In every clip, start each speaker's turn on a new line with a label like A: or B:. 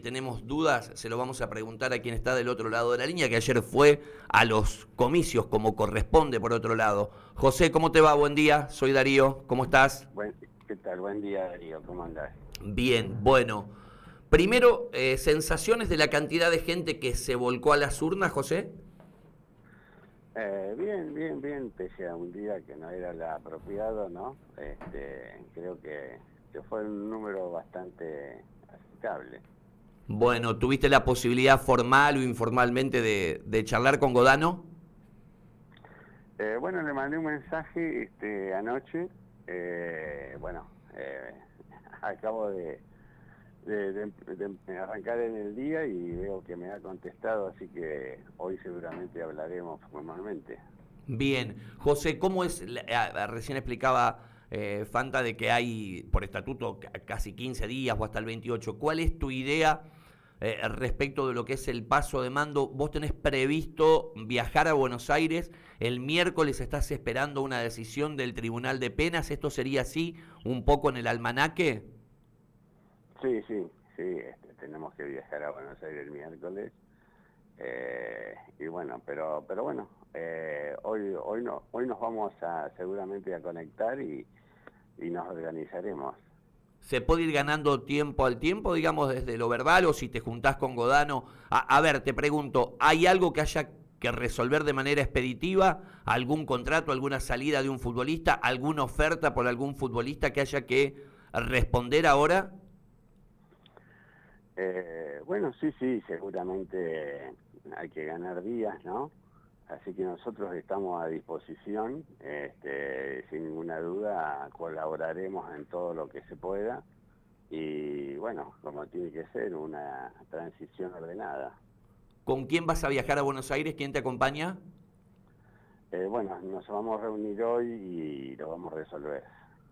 A: tenemos dudas, se lo vamos a preguntar a quien está del otro lado de la línea, que ayer fue a los comicios como corresponde por otro lado. José, ¿cómo te va? Buen día, soy Darío, ¿cómo estás?
B: ¿Qué tal? Buen día, Darío, ¿cómo andás?
A: Bien, bueno. Primero, eh, sensaciones de la cantidad de gente que se volcó a las urnas, José.
B: Eh, bien, bien, bien, pese a un día que no era el apropiado, ¿no? Este, creo que, que fue un número bastante aceptable.
A: Bueno, ¿tuviste la posibilidad formal o informalmente de, charlar con Godano?
B: Eh, bueno, le mandé un mensaje este, anoche. Eh, bueno, eh, acabo de, arrancar en el día y veo que me ha contestado, así que hoy seguramente hablaremos formalmente.
A: Bien, José, ¿cómo es? recién explicaba Fanta de que hay por estatuto casi 15 días o hasta el 28. ¿Cuál es tu idea? Eh, respecto de lo que es el paso de mando. ¿Vos tenés previsto viajar a Buenos Aires? El miércoles estás esperando una decisión del Tribunal de Penas. ¿Esto sería así un poco en el almanaque?
B: Sí, sí, sí. Este, tenemos que viajar a Buenos Aires el miércoles. Eh, y bueno, pero pero bueno, eh, hoy hoy no hoy nos vamos a seguramente a conectar y, y nos organizaremos
A: se puede ir ganando tiempo al tiempo, digamos, desde lo verbal o si te juntás con Godano. A, ver, te pregunto, ¿hay algo que haya que resolver de manera expeditiva? ¿Algún contrato, alguna salida de un futbolista, alguna oferta por algún futbolista que haya que responder ahora?
B: Eh, bueno, sí, sí, seguramente hay que ganar días, ¿no? Así que nosotros estamos a disposición, este, sin ninguna duda colaboraremos en todo lo que se pueda y bueno, como tiene que ser, una transición ordenada.
A: ¿Con quién vas a viajar a Buenos Aires? ¿Quién te acompaña?
B: Eh, bueno, nos vamos a reunir hoy y lo vamos a resolver.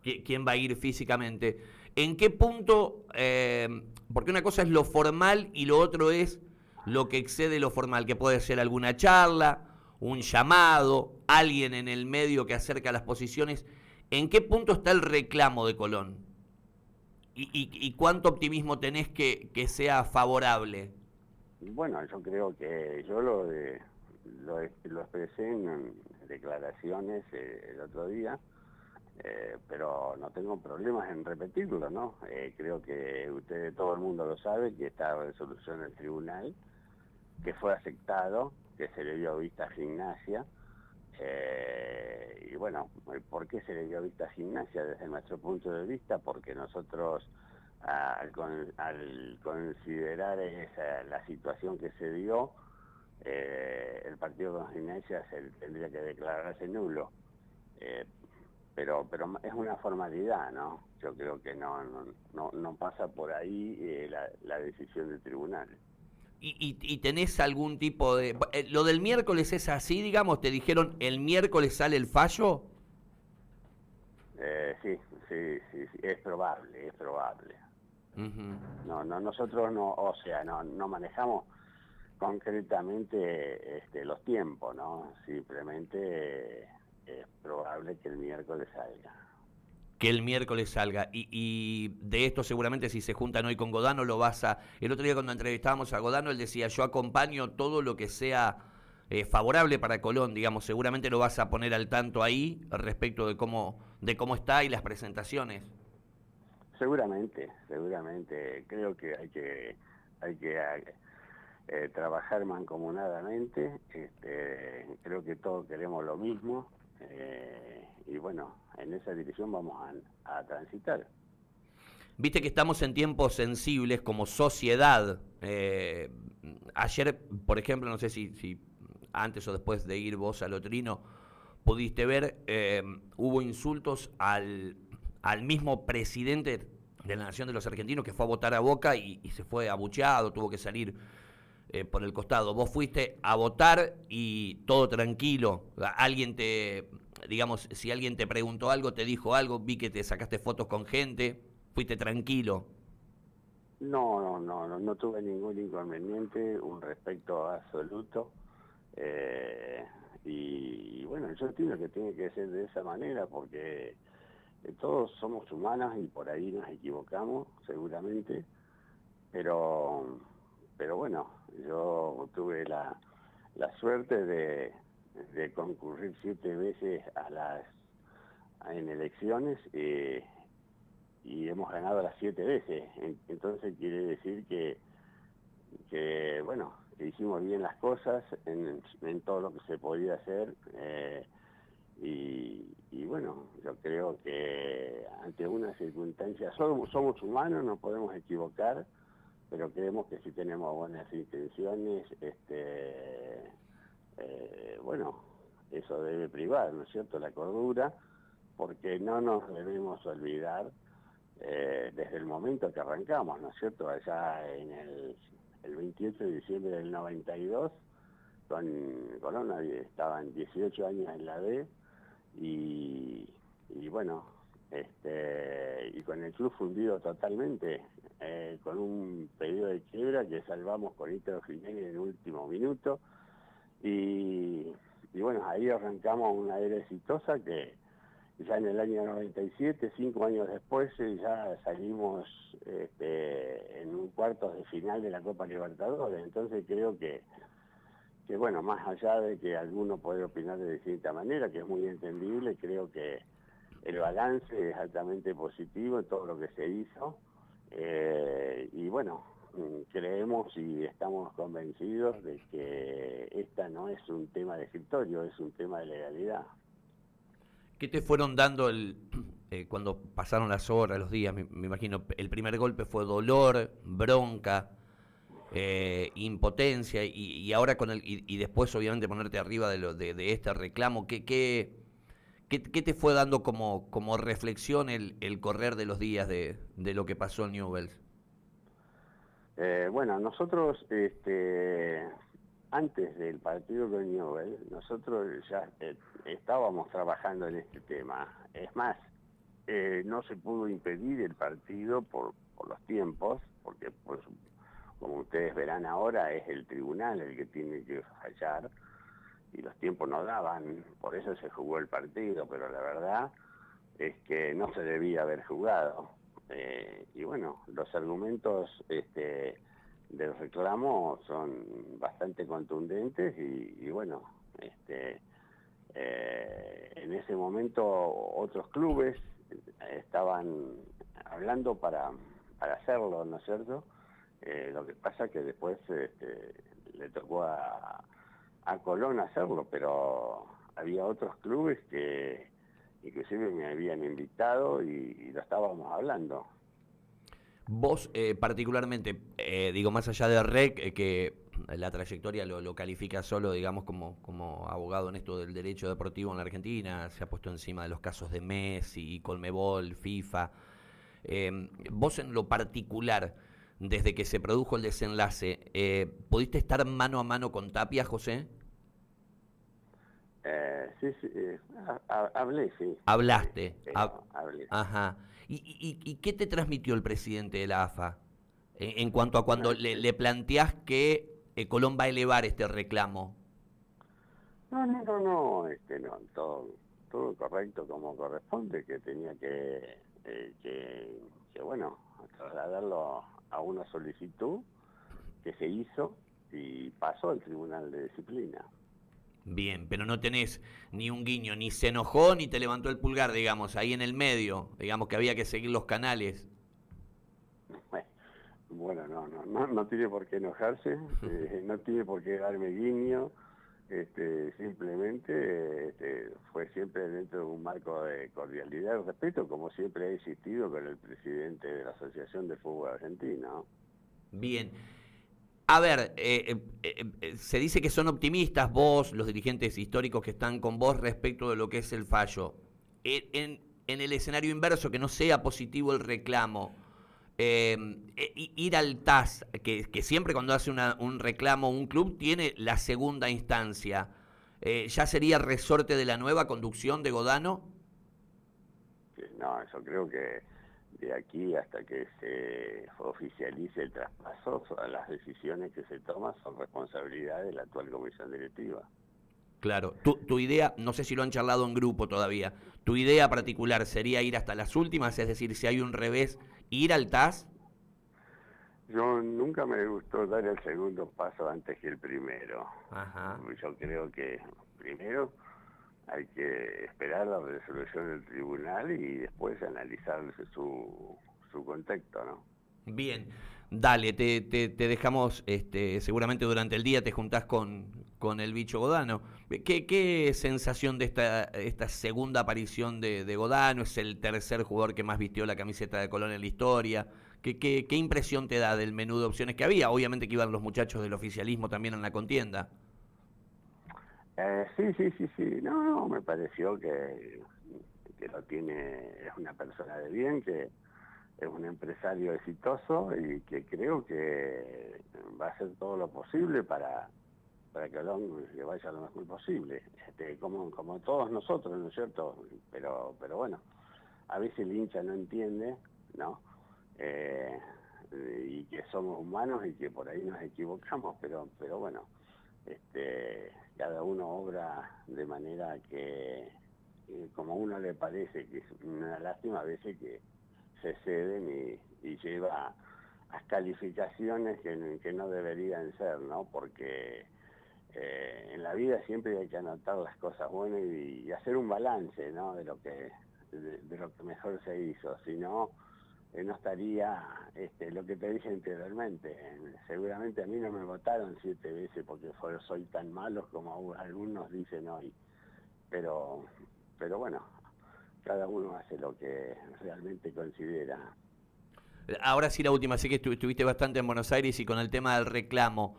A: ¿Quién va a ir físicamente? ¿En qué punto? Eh, porque una cosa es lo formal y lo otro es lo que excede lo formal, que puede ser alguna charla, un llamado, alguien en el medio que acerca las posiciones. ¿En qué punto está el reclamo de Colón? ¿Y, cuánto optimismo tenés que, sea favorable?
B: Bueno, yo creo que yo lo, lo, expresé en declaraciones eh, el otro día, eh, pero no tengo problemas en repetirlo, ¿no? Eh, creo que usted, todo el mundo lo sabe, que esta resolución del tribunal, que fue aceptado, que se le dio vista a gimnasia. Eh, y bueno, ¿por qué se le dio vista a gimnasia? Desde nuestro punto de vista, porque nosotros al, considerar esa, la situación que se dio, eh, el partido con gimnasia se tendría que declararse nulo. Eh, pero pero es una formalidad, ¿no? Yo creo que no no, no, pasa por ahí la, la decisión del tribunal
A: y, tenés algún tipo de... Eh, ¿Lo del miércoles es así, digamos? ¿Te dijeron el miércoles sale el fallo?
B: Eh, sí, sí, sí, es probable, es probable. No, no, nosotros no, o sea, no, no manejamos concretamente este, los tiempos, ¿no? Simplemente es probable que el miércoles salga
A: que el miércoles salga. Y, de esto seguramente si se juntan hoy con Godano lo vas a... El otro día cuando entrevistábamos a Godano, él decía, yo acompaño todo lo que sea eh, favorable para Colón, digamos, seguramente lo vas a poner al tanto ahí respecto de cómo, de cómo está y las presentaciones.
B: Seguramente, seguramente. Creo que hay que, hay que eh, trabajar mancomunadamente. Este, creo que todos queremos lo mismo. Eh, y bueno, en esa dirección vamos a, transitar.
A: Viste que estamos en tiempos sensibles como sociedad. Eh, ayer, por ejemplo, no sé si, antes o después de ir vos al Otrino, pudiste ver, eh, hubo insultos al, al mismo presidente de la Nación de los Argentinos que fue a votar a Boca y, se fue abucheado, tuvo que salir eh, por el costado. Vos fuiste a votar y todo tranquilo. Alguien te, digamos, si alguien te preguntó algo, te dijo algo, vi que te sacaste fotos con gente, fuiste tranquilo.
B: No, no, no, no, tuve ningún inconveniente, un respeto absoluto. Eh, y, bueno, yo entiendo que tiene que ser de esa manera porque eh, todos somos humanos y por ahí nos equivocamos, seguramente. pero, pero bueno, yo tuve la, la suerte de, de concurrir siete veces a las en elecciones eh, y hemos ganado las siete veces. Entonces quiere decir que, que bueno, hicimos bien las cosas en, en todo lo que se podía hacer. Eh, y, y, bueno, yo creo que ante una circunstancia, somos, somos humanos, no podemos equivocar, pero creemos que si tenemos buenas intenciones, este, eh, bueno, eso debe privar, ¿no es cierto?, la cordura, porque no nos debemos olvidar eh, desde el momento que arrancamos, ¿no es cierto?, allá en el, el 28 de diciembre del 92, con Colón estaban 18 años en la D, y, y bueno, este, y con el club fundido totalmente, eh, con un pedido de quiebra que salvamos con Ítalo Jiménez en el último minuto, y, y bueno, ahí arrancamos una era exitosa que ya en el año 97, cinco años después, eh, ya salimos este, en un cuarto de final de la Copa Libertadores. Entonces creo que, que, bueno, más allá de que alguno puede opinar de distinta manera, que es muy entendible, creo que el balance es altamente positivo todo lo que se hizo. Eh, y bueno, creemos y estamos convencidos de que esta no es un tema de escritorio, es un tema de legalidad.
A: ¿Qué te fueron dando el, eh, cuando pasaron las horas, los días? Me, imagino, el primer golpe fue dolor, bronca, eh, impotencia, y, ahora con el, y, después obviamente ponerte arriba de, lo, de, este reclamo. ¿Qué, qué, qué, te fue dando como, como reflexión el, el correr de los días de, de lo que pasó en Newells?
B: Eh, bueno, nosotros, este, antes del partido con Newell, nosotros ya eh, estábamos trabajando en este tema. Es más, eh, no se pudo impedir el partido por, por los tiempos, porque pues, como ustedes verán ahora es el tribunal el que tiene que fallar y los tiempos no daban, por eso se jugó el partido, pero la verdad es que no se debía haber jugado. Eh, y bueno, los argumentos este, del reclamo son bastante contundentes y, bueno, este, eh, en ese momento otros clubes estaban hablando para, para hacerlo, ¿no es cierto? Eh, lo que pasa que después este, le tocó a, a Colón hacerlo, pero había otros clubes que inclusive me habían invitado y, lo estábamos hablando.
A: Vos eh, particularmente, eh, digo, más allá de REC, eh, que la trayectoria lo, califica solo, digamos, como, como abogado en esto del derecho deportivo en la Argentina, se ha puesto encima de los casos de Messi, Colmebol, FIFA. vos en lo particular, desde que se produjo el desenlace, ¿pudiste estar mano a mano con Tapia, José?
B: Eh, sí, sí, eh, hablé, sí.
A: Hablaste. hablé. Ajá. ¿Y, y, qué te transmitió el presidente de la AFA en, cuanto a cuando le, le, planteás que eh, Colón va a elevar este reclamo?
B: No, no, no, no, este, no todo, todo correcto como corresponde, que tenía que, que, que, bueno, trasladarlo a una solicitud que se hizo y pasó al Tribunal de Disciplina.
A: Bien, pero no tenés ni un guiño, ni se enojó, ni te levantó el pulgar, digamos, ahí en el medio, digamos que había que seguir los canales.
B: Bueno, no, no, no, no tiene por qué enojarse, eh, no tiene por qué darme guiño, este, simplemente este, fue siempre dentro de un marco de cordialidad y respeto, como siempre ha existido con el presidente de la Asociación de Fútbol Argentino.
A: Bien. A ver, eh, eh, eh, se dice que son optimistas vos, los dirigentes históricos que están con vos respecto de lo que es el fallo. En, el escenario inverso, que no sea positivo el reclamo, ir al TAS, que, siempre cuando hace un reclamo un club tiene la segunda instancia, ¿ya sería resorte de la nueva conducción de Godano?
B: No, eso creo que de aquí hasta que se oficialice el traspaso, las decisiones que se toman son responsabilidad de la actual comisión directiva.
A: Claro, tu, tu idea, no sé si lo han charlado en grupo todavía, tu idea particular sería ir hasta las últimas, es decir, si hay un revés, ir al TAS.
B: Yo nunca me gustó dar el segundo paso antes que el primero. Yo creo que primero hay que esperar la resolución del tribunal y después analizar su, su contexto, ¿no?
A: Bien, dale, te, te, dejamos, este, seguramente durante el día te juntás con, con el bicho Godano. ¿Qué, ¿Qué, sensación de esta, esta segunda aparición de, de, Godano? Es el tercer jugador que más vistió la camiseta de Colón en la historia. ¿Qué, qué, qué impresión te da del menú de opciones que había? Obviamente que iban los muchachos del oficialismo también en la contienda.
B: Eh, sí, sí, sí, sí. No, no, me pareció que, que lo tiene, es una persona de bien, que es un empresario exitoso y que creo que va a hacer todo lo posible para, para que Alon le vaya lo mejor posible, este, como, como todos nosotros, ¿no es cierto? Pero, pero bueno, a veces el hincha no entiende, ¿no? Eh, y que somos humanos y que por ahí nos equivocamos, pero, pero bueno, este, cada uno obra de manera que, como a uno le parece, que es una lástima a veces que se ceden y, lleva a calificaciones que, no deberían ser, ¿no? Porque eh, en la vida siempre hay que anotar las cosas buenas y, hacer un balance, ¿no? De lo que de, lo que mejor se hizo, si no eh, no estaría este, lo que te dije anteriormente. Seguramente a mí no me votaron siete veces porque soy tan malo como algunos dicen hoy. Pero, pero bueno, cada uno hace lo que realmente considera.
A: Ahora sí la última, sé que estuviste bastante en Buenos Aires y con el tema del reclamo.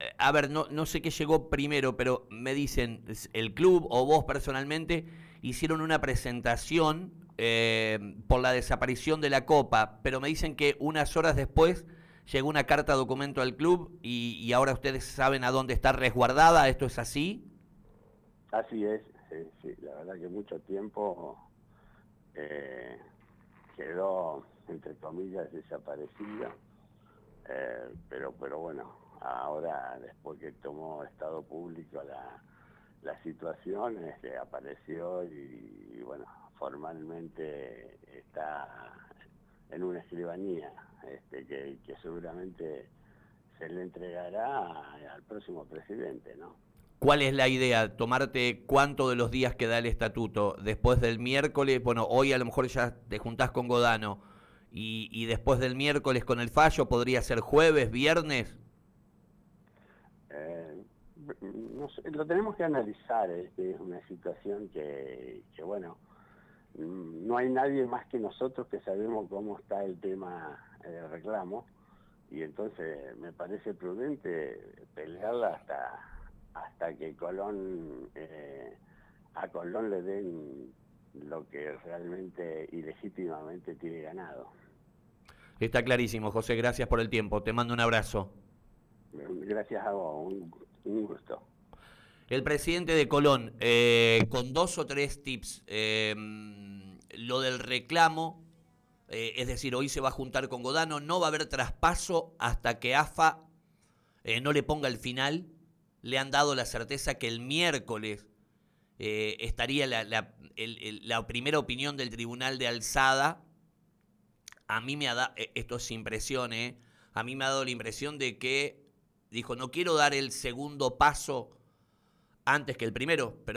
A: Eh, a ver, no, no sé qué llegó primero, pero me dicen, el club o vos personalmente hicieron una presentación eh, por la desaparición de la Copa, pero me dicen que unas horas después llegó una carta documento al club y, y ahora ustedes saben a dónde está resguardada, ¿esto es así?
B: Así es, sí, sí, la verdad que mucho tiempo eh, quedó, entre comillas, desaparecida, eh, pero, pero bueno, ahora después que tomó estado público la, la situación, este, apareció y, bueno, formalmente está en una escribanía este, que, que seguramente se le entregará al próximo presidente, ¿no?
A: ¿Cuál es la idea? ¿Tomarte cuánto de los días que da el estatuto? Después del miércoles, bueno, hoy a lo mejor ya te juntás con Godano, y, después del miércoles con el fallo, ¿podría ser jueves, viernes?
B: Eh, lo tenemos que analizar, es, es una situación que, que, bueno, no hay nadie más que nosotros que sabemos cómo está el tema del reclamo, y entonces me parece prudente pelearla hasta hasta que Colón eh, a Colón le den lo que realmente y legítimamente tiene ganado.
A: Está clarísimo, José, gracias por el tiempo. Te mando un abrazo.
B: Gracias a vos, un, gusto.
A: El presidente de Colón, eh, con dos o tres tips, eh, lo del reclamo, es decir, hoy se va a juntar con Godano, no va a haber traspaso hasta que AFA no le ponga el final le han dado la certeza que el miércoles eh, estaría la, primera opinión del tribunal de alzada. A mí me ha dado, eh, esto es impresión, eh, a mí me ha dado la impresión de que dijo, no quiero dar el segundo paso antes que el primero, pero